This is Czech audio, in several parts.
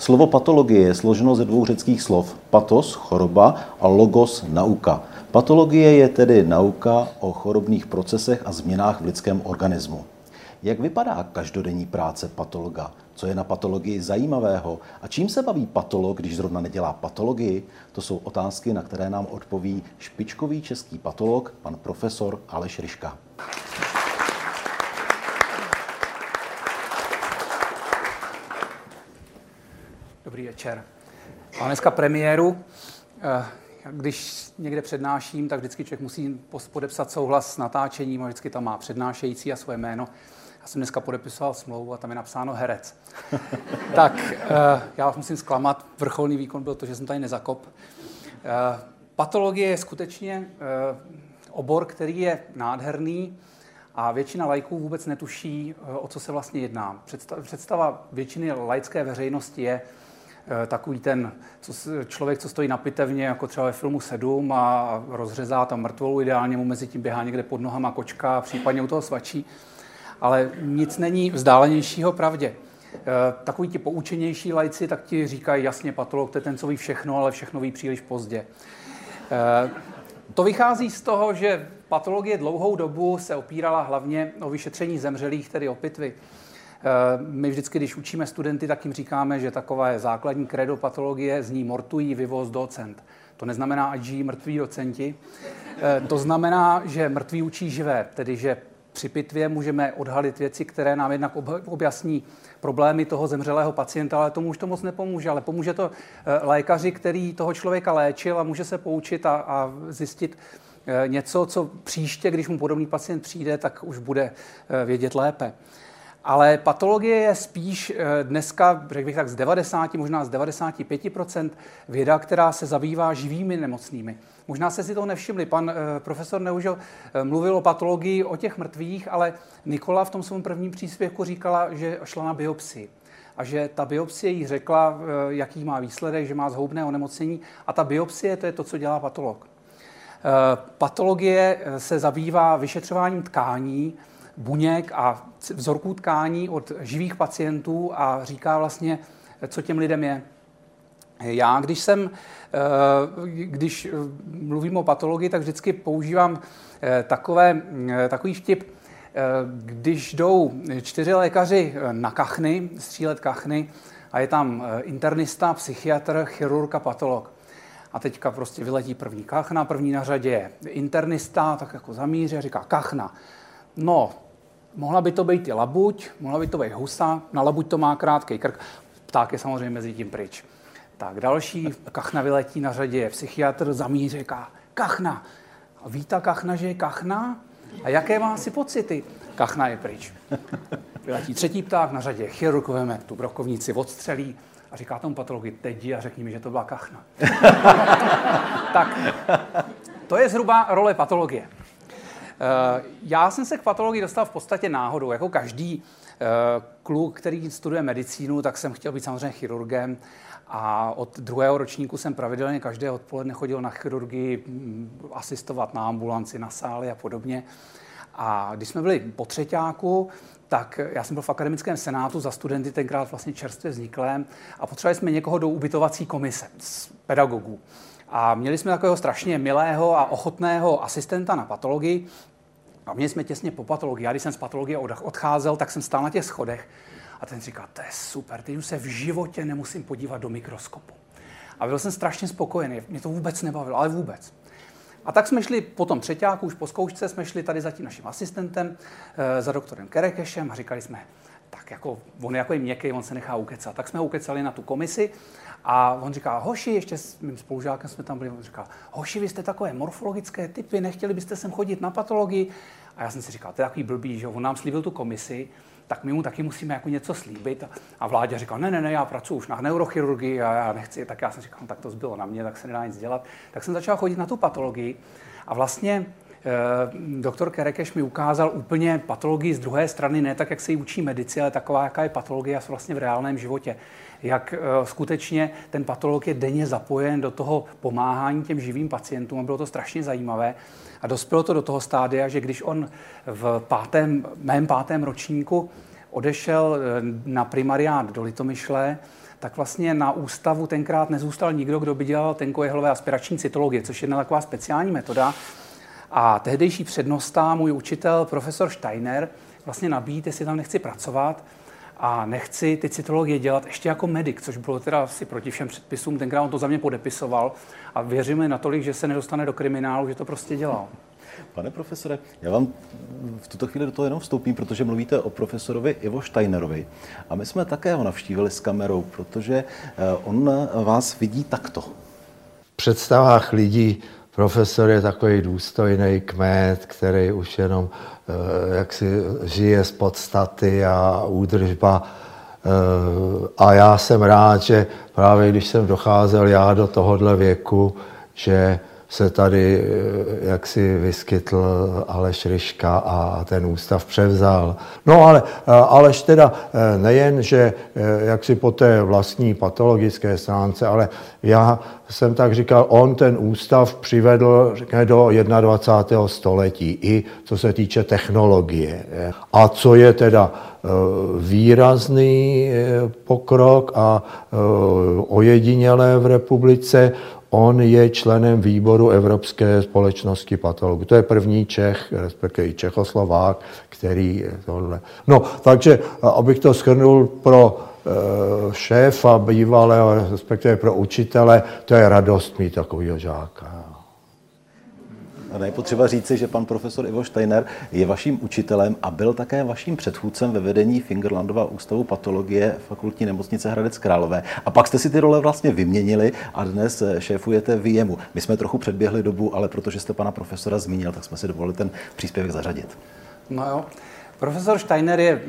Slovo patologie je složeno ze dvou řeckých slov. Patos, choroba a logos, nauka. Patologie je tedy nauka o chorobných procesech a změnách v lidském organismu. Jak vypadá každodenní práce patologa? Co je na patologii zajímavého? A čím se baví patolog, když zrovna nedělá patologii? To jsou otázky, na které nám odpoví špičkový český patolog, pan profesor Aleš Ryška. Dobrý večer. Mám dneska premiéru. Eh, když někde přednáším, tak vždycky člověk musí podepsat souhlas s natáčením a vždycky tam má přednášející a svoje jméno. Já jsem dneska podepisoval smlouvu a tam je napsáno herec. tak eh, já vás musím zklamat. Vrcholný výkon byl to, že jsem tady nezakop. Eh, patologie je skutečně obor, který je nádherný a většina lajků vůbec netuší, o co se vlastně jedná. Představa většiny laické veřejnosti je, takový ten co, člověk, co stojí na pitevně, jako třeba ve filmu 7 a rozřezá tam mrtvolu, ideálně mu mezi tím běhá někde pod nohama kočka případně u toho svačí. Ale nic není vzdálenějšího pravdě. Eh, takový ti poučenější lajci tak ti říkají jasně patolog, to je ten, co ví všechno, ale všechno ví příliš pozdě. Eh, to vychází z toho, že patologie dlouhou dobu se opírala hlavně o vyšetření zemřelých, tedy o pitvy. Eh, my vždycky, když učíme studenty, tak jim říkáme, že taková je základní kredo patologie, zní mortují vyvoz docent. To neznamená, ať žijí mrtví docenti. Eh, to znamená, že mrtví učí živé, tedy že při pitvě můžeme odhalit věci, které nám jednak objasní problémy toho zemřelého pacienta, ale tomu už to moc nepomůže. Ale pomůže to eh, lékaři, který toho člověka léčil a může se poučit a, a zjistit něco, co příště, když mu podobný pacient přijde, tak už bude vědět lépe. Ale patologie je spíš eh, dneska, řekl bych tak, z 90, možná z 95% věda, která se zabývá živými nemocnými. Možná se si toho nevšimli. Pan eh, profesor Neužil eh, mluvil o patologii, o těch mrtvých, ale Nikola v tom svém prvním příspěvku říkala, že šla na biopsii a že ta biopsie jí řekla, jaký má výsledek, že má zhoubné onemocnění a ta biopsie to je to, co dělá patolog. Patologie se zabývá vyšetřováním tkání, buněk a vzorků tkání od živých pacientů a říká vlastně, co těm lidem je. Já, když jsem, eh, když mluvím o patologii, tak vždycky používám eh, takové, eh, takový vtip, když jdou čtyři lékaři na kachny, střílet kachny, a je tam internista, psychiatr, chirurg a patolog. A teďka prostě vyletí první kachna, první na řadě je internista, tak jako zamíří a říká kachna. No, mohla by to být i labuť, mohla by to být husa, na labuť to má krátký krk, pták je samozřejmě mezi tím pryč. Tak další, kachna vyletí na řadě, je psychiatr zamíří, říká, kachna. A ví ta kachna, že je kachna? A jaké má si pocity? Kachna je pryč. Vyletí třetí pták, na řadě chirurg veme tu brokovnici, odstřelí a říká tomu patologii, teď a řekni mi, že to byla kachna. tak, to je zhruba role patologie. Eh, já jsem se k patologii dostal v podstatě náhodou. Jako každý eh, kluk, který studuje medicínu, tak jsem chtěl být samozřejmě chirurgem. A od druhého ročníku jsem pravidelně každé odpoledne chodil na chirurgii, mm, asistovat na ambulanci, na sály a podobně. A když jsme byli po třetíku, tak já jsem byl v akademickém senátu za studenty, tenkrát vlastně čerstvě vzniklém, a potřebovali jsme někoho do ubytovací komise z pedagogů. A měli jsme takového strašně milého a ochotného asistenta na patologii, a měli jsme těsně po patologii. Já když jsem z patologie odcházel, tak jsem stál na těch schodech a ten říkal, to je super, teď už se v životě nemusím podívat do mikroskopu. A byl jsem strašně spokojený, mě to vůbec nebavilo, ale vůbec. A tak jsme šli po tom třetíku, už po zkoušce, jsme šli tady za tím naším asistentem, e, za doktorem Kerekešem a říkali jsme, tak jako, on je jako měkký, on se nechá ukecat. Tak jsme ho ukecali na tu komisi a on říká, hoši, ještě s mým spolužákem jsme tam byli, on říká, hoši, vy jste takové morfologické typy, nechtěli byste sem chodit na patologii? A já jsem si říkal, to je takový blbý, že on nám slíbil tu komisi tak my mu taky musíme jako něco slíbit. A vládě říkal, ne, ne, ne, já pracuji už na neurochirurgii a já nechci. Tak já jsem říkal, no, tak to zbylo na mě, tak se nedá nic dělat. Tak jsem začal chodit na tu patologii a vlastně doktor Kerekeš mi ukázal úplně patologii z druhé strany, ne tak, jak se ji učí medici, ale taková, jaká je patologie vlastně v reálném životě. Jak eh, skutečně ten patolog je denně zapojen do toho pomáhání těm živým pacientům a bylo to strašně zajímavé. A dospělo to do toho stádia, že když on v pátém, mém pátém ročníku odešel eh, na primariát do Litomyšle, tak vlastně na ústavu tenkrát nezůstal nikdo, kdo by dělal tenkojehlové aspirační cytologie, což je jedna taková speciální metoda. A tehdejší přednosta, můj učitel, profesor Steiner, vlastně nabít, jestli tam nechci pracovat a nechci ty cytologie dělat ještě jako medic, což bylo teda asi proti všem předpisům. Tenkrát on to za mě podepisoval a věřím natolik, že se nedostane do kriminálu, že to prostě dělal. Pane profesore, já vám v tuto chvíli do toho jenom vstoupím, protože mluvíte o profesorovi Ivo Steinerovi. A my jsme také ho navštívili s kamerou, protože eh, on vás vidí takto. V představách lidí profesor je takový důstojný kmet, který už jenom eh, jak si žije z podstaty a údržba. Eh, a já jsem rád, že právě když jsem docházel já do tohohle věku, že se tady eh, jaksi vyskytl Aleš Ryška a ten ústav převzal. No ale eh, Aleš teda eh, nejen, že jaksi po té vlastní patologické stránce, ale já jsem tak říkal, on ten ústav přivedl řekne, do 21. století, i co se týče technologie. A co je teda výrazný pokrok a ojedinělé v republice, On je členem výboru Evropské společnosti patologů. To je první Čech, respektive i Čechoslovák, který tohle. No, takže abych to schrnul pro eh, šéfa bývalého, respektive pro učitele, to je radost mít takového žáka. Je potřeba říci, že pan profesor Ivo Steiner je vaším učitelem a byl také vaším předchůdcem ve vedení Fingerlandova ústavu patologie fakultní nemocnice Hradec Králové. A pak jste si ty role vlastně vyměnili a dnes šéfujete v jemu. My jsme trochu předběhli dobu, ale protože jste pana profesora zmínil, tak jsme si dovolili ten příspěvek zařadit. No jo. Profesor Steiner je e,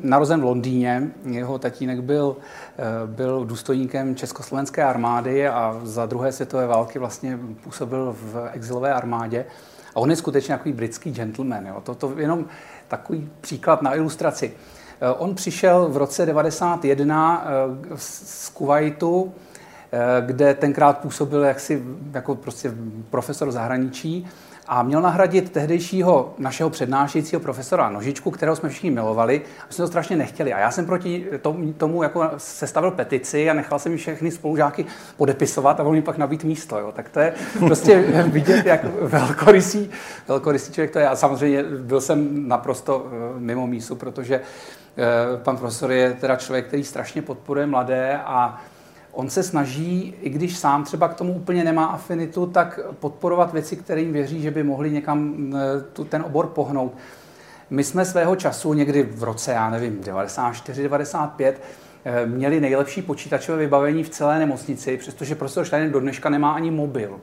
narozen v Londýně, jeho tatínek byl, e, byl důstojníkem Československé armády a za druhé světové války vlastně působil v exilové armádě. A on je skutečně takový britský gentleman. Jo. To, to jenom takový příklad na ilustraci. E, on přišel v roce 91 e, z Kuwaitu, kde tenkrát působil jaksi jako prostě profesor zahraničí a měl nahradit tehdejšího našeho přednášejícího profesora Nožičku, kterého jsme všichni milovali a jsme to strašně nechtěli. A já jsem proti tomu jako sestavil petici a nechal jsem všechny spolužáky podepisovat a on pak nabít místo. Jo. Tak to je prostě vidět, jak velkorysý, velkorysý člověk to je. A samozřejmě byl jsem naprosto eh, mimo mísu, protože eh, pan profesor je teda člověk, který strašně podporuje mladé a on se snaží, i když sám třeba k tomu úplně nemá afinitu, tak podporovat věci, kterým věří, že by mohli někam tu, ten obor pohnout. My jsme svého času někdy v roce, já nevím, 94, 95, eh, měli nejlepší počítačové vybavení v celé nemocnici, přestože profesor Steiner do dneška nemá ani mobil.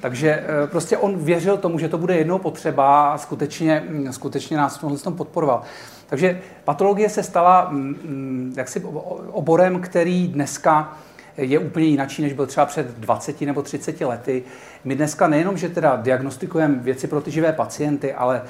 Takže eh, prostě on věřil tomu, že to bude jednou potřeba a skutečně, mm, skutečně nás v tom podporoval. Takže patologie se stala mm, mm, jaksi oborem, který dneska je úplně jinačí, než byl třeba před 20 nebo 30 lety. My dneska nejenom, že teda diagnostikujeme věci pro ty živé pacienty, ale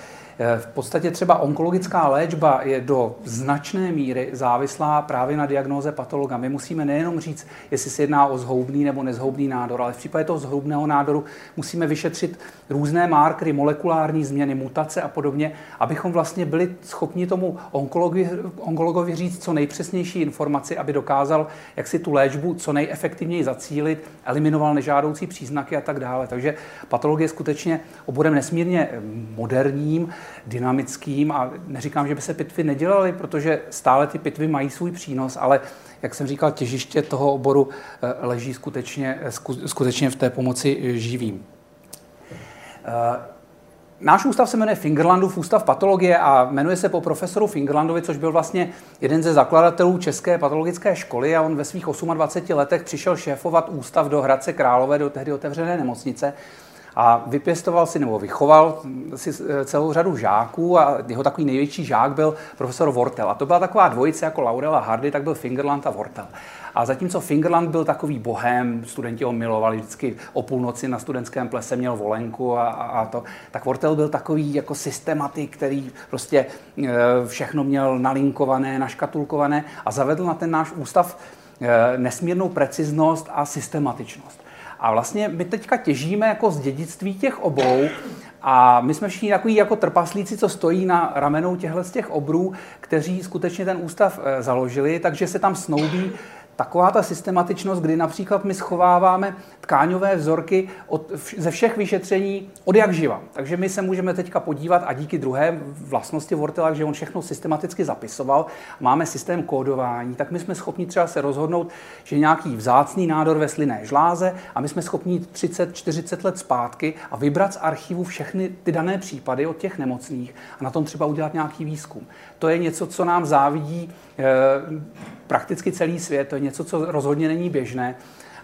v podstatě třeba onkologická léčba je do značné míry závislá právě na diagnóze patologa. My musíme nejenom říct, jestli se jedná o zhoubný nebo nezhoubný nádor, ale v případě toho zhoubného nádoru musíme vyšetřit různé markery, molekulární změny, mutace a podobně, abychom vlastně byli schopni tomu onkologi, onkologovi říct co nejpřesnější informaci, aby dokázal, jak si tu léčbu co nejefektivněji zacílit, eliminoval nežádoucí příznaky a tak dále. Takže patologie je skutečně oborem nesmírně moderním, dynamickým a neříkám, že by se pitvy nedělaly, protože stále ty pitvy mají svůj přínos, ale jak jsem říkal, těžiště toho oboru eh, leží skutečně, skutečně v té pomoci živým. Eh, náš ústav se jmenuje Fingerlandův ústav patologie a jmenuje se po profesoru Fingerlandovi, což byl vlastně jeden ze zakladatelů České patologické školy a on ve svých 28 letech přišel šéfovat ústav do Hradce Králové, do tehdy otevřené nemocnice. A vypěstoval si nebo vychoval si eh, celou řadu žáků a jeho takový největší žák byl profesor Wortel. A to byla taková dvojice jako Laurel a Hardy, tak byl Fingerland a Wortel. A zatímco Fingerland byl takový bohem, studenti ho milovali vždycky o půlnoci na studentském plese měl volenku a, a to, tak Wortel byl takový jako systematik, který prostě e, všechno měl nalinkované, naškatulkované a zavedl na ten náš ústav e, nesmírnou preciznost a systematičnost. A vlastně my teďka těžíme jako z dědictví těch obou a my jsme všichni takový jako trpaslíci, co stojí na ramenou těchto z těch obrů, kteří skutečně ten ústav e, založili, takže se tam snoubí taková ta systematičnost, kdy například my schováváme tkáňové vzorky od, ze všech vyšetření od jak živa. Takže my se můžeme teďka podívat a díky druhé vlastnosti Vortela, že on všechno systematicky zapisoval, máme systém kódování, tak my jsme schopni třeba se rozhodnout, že nějaký vzácný nádor ve slinné žláze a my jsme schopni 30-40 let zpátky a vybrat z archivu všechny ty dané případy od těch nemocných a na tom třeba udělat nějaký výzkum. To je něco, co nám závidí eh, prakticky celý svět, to je něco, co rozhodně není běžné.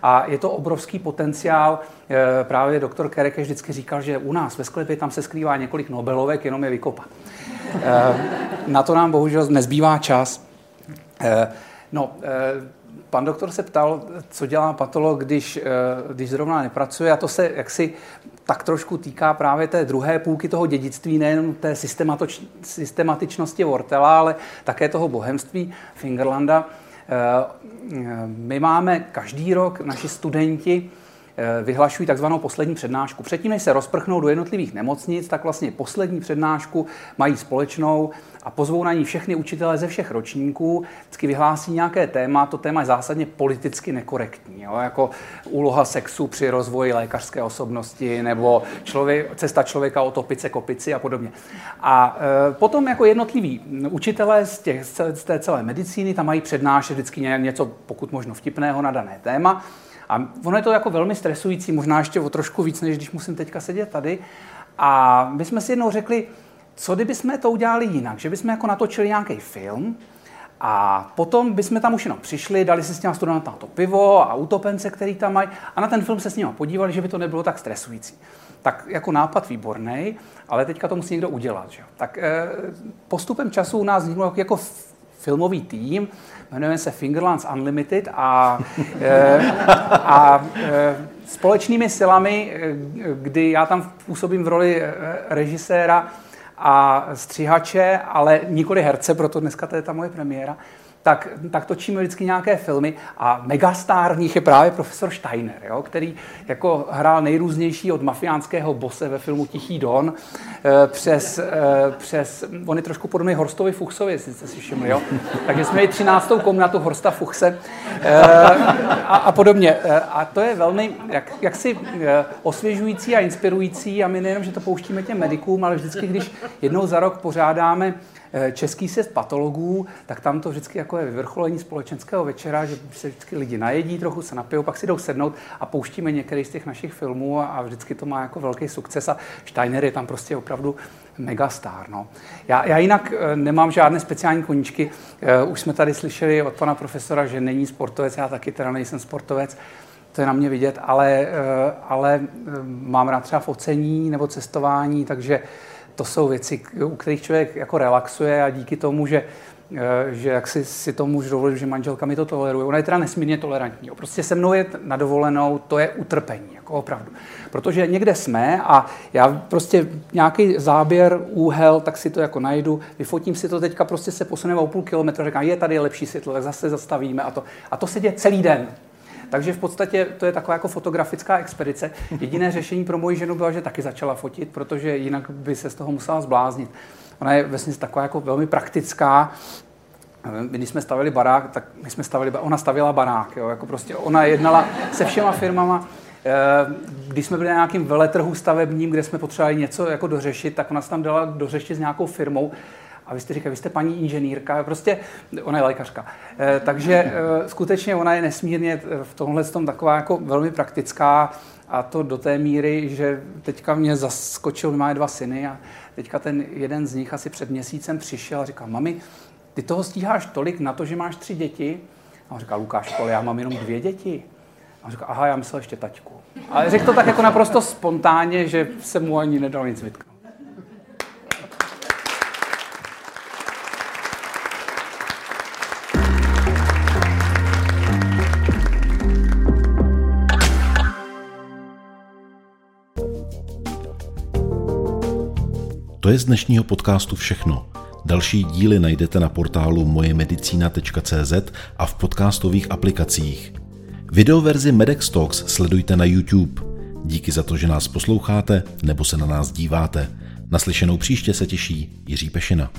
A je to obrovský potenciál. Eh, právě doktor Kereke vždycky říkal, že u nás ve sklepě tam se skrývá několik Nobelovek, jenom je vykopat. Eh, na to nám bohužel nezbývá čas. No, pan doktor se ptal, co dělá patolog, když, když zrovna nepracuje a to se jaksi tak trošku týká právě té druhé půlky toho dědictví, nejen té systematičnosti Wortela, ale také toho bohemství Fingerlanda. Eh, my máme každý rok, naši studenti vyhlašují takzvanou poslední přednášku. Předtím, než se rozprchnou do jednotlivých nemocnic, tak vlastně poslední přednášku mají společnou a pozvou na ní všechny učitele ze všech ročníků, vždycky vyhlásí nějaké téma, to téma je zásadně politicky nekorektní, jo? jako úloha sexu při rozvoji lékařské osobnosti nebo člověk, cesta člověka o topice, kopici a podobně. A e, potom jako jednotliví učitelé z, těch, z té celé medicíny tam mají přednášet vždycky něco pokud možno vtipného na dané téma. A ono je to jako velmi stresující, možná ještě o trošku víc, než když musím teďka sedět tady. A my jsme si jednou řekli, co kdyby jsme to udělali jinak, že bychom jako natočili nějaký film a potom bychom tam už jenom přišli, dali si s těma studentama to pivo a utopence, který tam mají a na ten film se s nimi podívali, že by to nebylo tak stresující. Tak jako nápad výborný, ale teďka to musí někdo udělat. Že? Tak eh, postupem času u nás vznikl jako filmový tým, jmenujeme se Fingerlands Unlimited a, eh, a eh, společnými silami, kdy já tam působím v roli režiséra, a stříhače, ale nikoli herce, proto dneska to je ta moje premiéra, tak, tak točíme vždycky nějaké filmy a megastar v nich je právě profesor Steiner, jo, který jako hrál nejrůznější od mafiánského bose ve filmu Tichý Don eh, přes, eh, přes on je trošku podobný Horstovi Fuchsovi, jste si všimli, jo. Takže jsme měli 13. komnatu Horsta Fuchse eh, a, a podobně. A to je velmi jak, jaksi osvěžující a inspirující a my nejenom, že to pouštíme těm medikům, ale vždycky, když jednou za rok pořádáme český sjezd patologů, tak tam to vždycky jako je vyvrcholení společenského večera, že se vždycky lidi najedí, trochu se napijou, pak si jdou sednout a pouštíme některý z těch našich filmů a, a vždycky to má jako velký sukces a Steiner je tam prostě opravdu megastar. No. Já, já jinak eh, nemám žádné speciální koníčky. Eh, už jsme tady slyšeli od pana profesora, že není sportovec, já taky teda nejsem sportovec, to je na mě vidět, ale, ale mám rád třeba focení nebo cestování, takže to jsou věci, u kterých člověk jako relaxuje a díky tomu, že eh, že jak si, si to můžu dovolit, že manželka mi to toleruje. Ona je teda nesmírně tolerantní. Prostě se mnou je na dovolenou, to je utrpení, jako opravdu. Protože někde jsme a já prostě nějaký záběr, úhel, tak si to jako najdu, vyfotím si to teďka, prostě se posuneme o půl kilometru, říkám, je tady lepší světlo, tak zase zastavíme a to. A to se děje celý den. Takže v podstatě to je taková jako fotografická expedice. Jediné řešení pro moji ženu bylo, že taky začala fotit, protože jinak by se z toho musela zbláznit. Ona je vlastně taková jako velmi praktická, my, když jsme stavili barák, tak my jsme stavili, ona stavila barák, jo, jako prostě ona jednala se všema firmama, eh, když jsme byli na nějakým veletrhu stavebním, kde jsme potřebovali něco jako dořešit, tak ona se tam dala dořešit s nějakou firmou a vy jste říkali, vy jste paní inženýrka, prostě ona je lékařka. E, takže e, skutečně ona je nesmírně v tomhle tom taková jako velmi praktická a to do té míry, že teďka mě zaskočil, má dva syny a teďka ten jeden z nich asi před měsícem přišel a říkal, mami, ty toho stíháš tolik na to, že máš tři děti? A on říkal, Lukáš, ale já mám jenom dvě děti. A on říkal, aha, já myslel ještě taťku. Ale řekl to tak jako naprosto spontánně, že se mu ani nedalo nic vytknout. To je z dnešního podcastu všechno. Další díly najdete na portálu mojemedicina.cz a v podcastových aplikacích. Videoverzi Medex Talks sledujte na YouTube. Díky za to, že nás posloucháte nebo se na nás díváte. Naslyšenou příště se těší Jiří Pešina.